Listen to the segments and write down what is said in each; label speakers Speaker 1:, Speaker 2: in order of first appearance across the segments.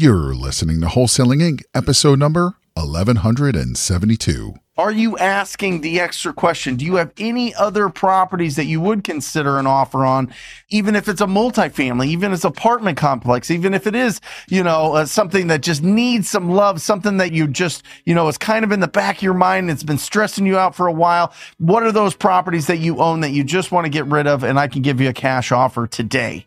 Speaker 1: You're listening to Wholesaling Inc., episode number 1172.
Speaker 2: Are you asking the extra question? Do you have any other properties that you would consider an offer on, even if it's a multifamily, even if it's apartment complex, even if it is, you know, uh, something that just needs some love, something that you just, you know, is kind of in the back of your mind. It's been stressing you out for a while. What are those properties that you own that you just want to get rid of? And I can give you a cash offer today.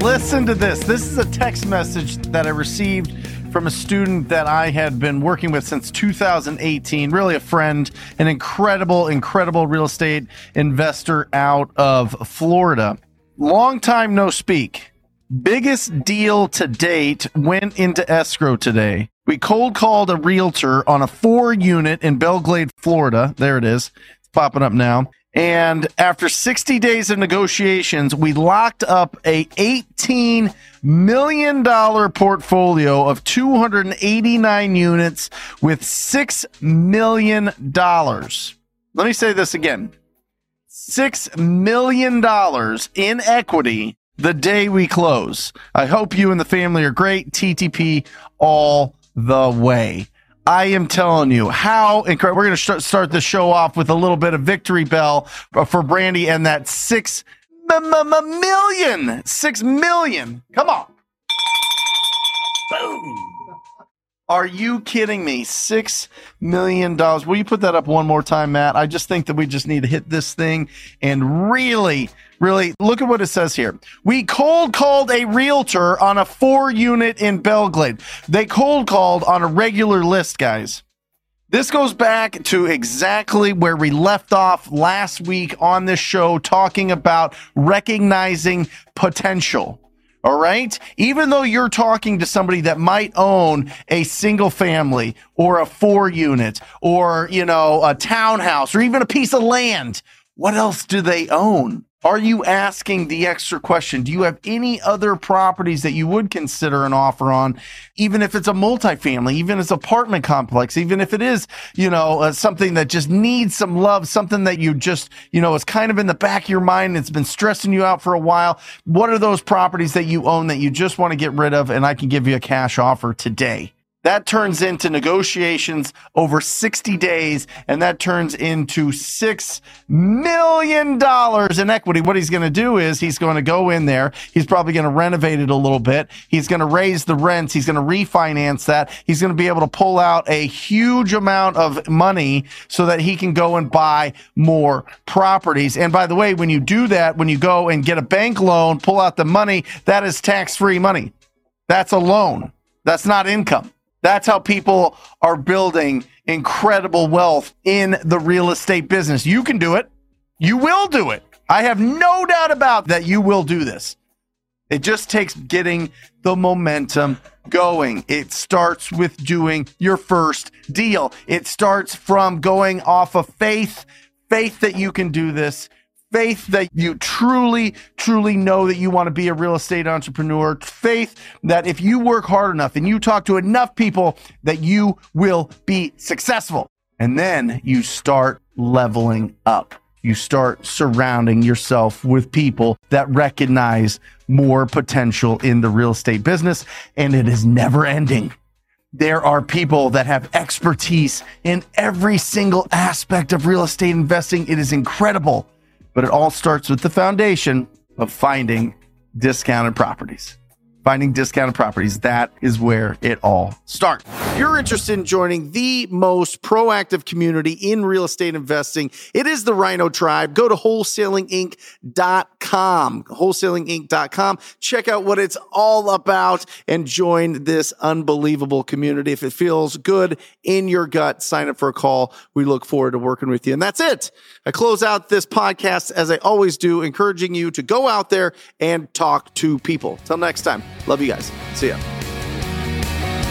Speaker 2: Listen to this. This is a text message that I received from a student that I had been working with since 2018. Really a friend, an incredible, incredible real estate investor out of Florida. Long time no speak. Biggest deal to date went into escrow today. We cold called a realtor on a four unit in Belle Glade, Florida. There it is. It's popping up now. And after 60 days of negotiations, we locked up a $18 million portfolio of 289 units with $6 million. Let me say this again. $6 million in equity the day we close. I hope you and the family are great. TTP all the way. I am telling you how incredible. We're going to start the show off with a little bit of victory bell uh, for Brandy and that six million, six million. Come on. Boom. Are you kidding me? Six million dollars. Will you put that up one more time, Matt? I just think that we just need to hit this thing and really really look at what it says here. We cold called a realtor on a four unit in Belle Glade. They cold called on a regular list, guys. This goes back to exactly where we left off last week on this show, talking about recognizing potential. All right. Even though you're talking to somebody that might own a single family or a four unit or, you know, a townhouse or even a piece of land, what else do they own? Are you asking the extra question? Do you have any other properties that you would consider an offer on, even if it's a multifamily, even if it's apartment complex, even if it is, you know, uh, something that just needs some love, something that you just, you know, is kind of in the back of your mind. It's been stressing you out for a while. What are those properties that you own that you just want to get rid of? And I can give you a cash offer today. That turns into negotiations over 60 days, and that turns into $6 million in equity. What he's going to do is he's going to go in there. He's probably going to renovate it a little bit. He's going to raise the rents. He's going to refinance that. He's going to be able to pull out a huge amount of money so that he can go and buy more properties. And by the way, when you do that, when you go and get a bank loan, pull out the money, that is tax free money. That's a loan. That's not income. That's how people are building incredible wealth in the real estate business. You can do it. You will do it. I have no doubt about that you will do this. It just takes getting the momentum going. It starts with doing your first deal. It starts from going off of faith, faith that you can do this, faith that you truly, truly know that you want to be a real estate entrepreneur, faith that if you work hard enough and you talk to enough people, that you will be successful. And then you start leveling up. You start surrounding yourself with people that recognize more potential in the real estate business, and it is never ending. There are people that have expertise in every single aspect of real estate investing. It is incredible. But it all starts with the foundation of finding discounted properties finding discounted properties. That is where it all starts. If you're interested in joining the most proactive community in real estate investing, it is the Rhino Tribe. Go to wholesalinginc.com, wholesalinginc.com. Check out what it's all about and join this unbelievable community. If it feels good in your gut, sign up for a call. We look forward to working with you. And that's it. I close out this podcast as I always do, encouraging you to go out there and talk to people. Till next time. Love you guys. See ya.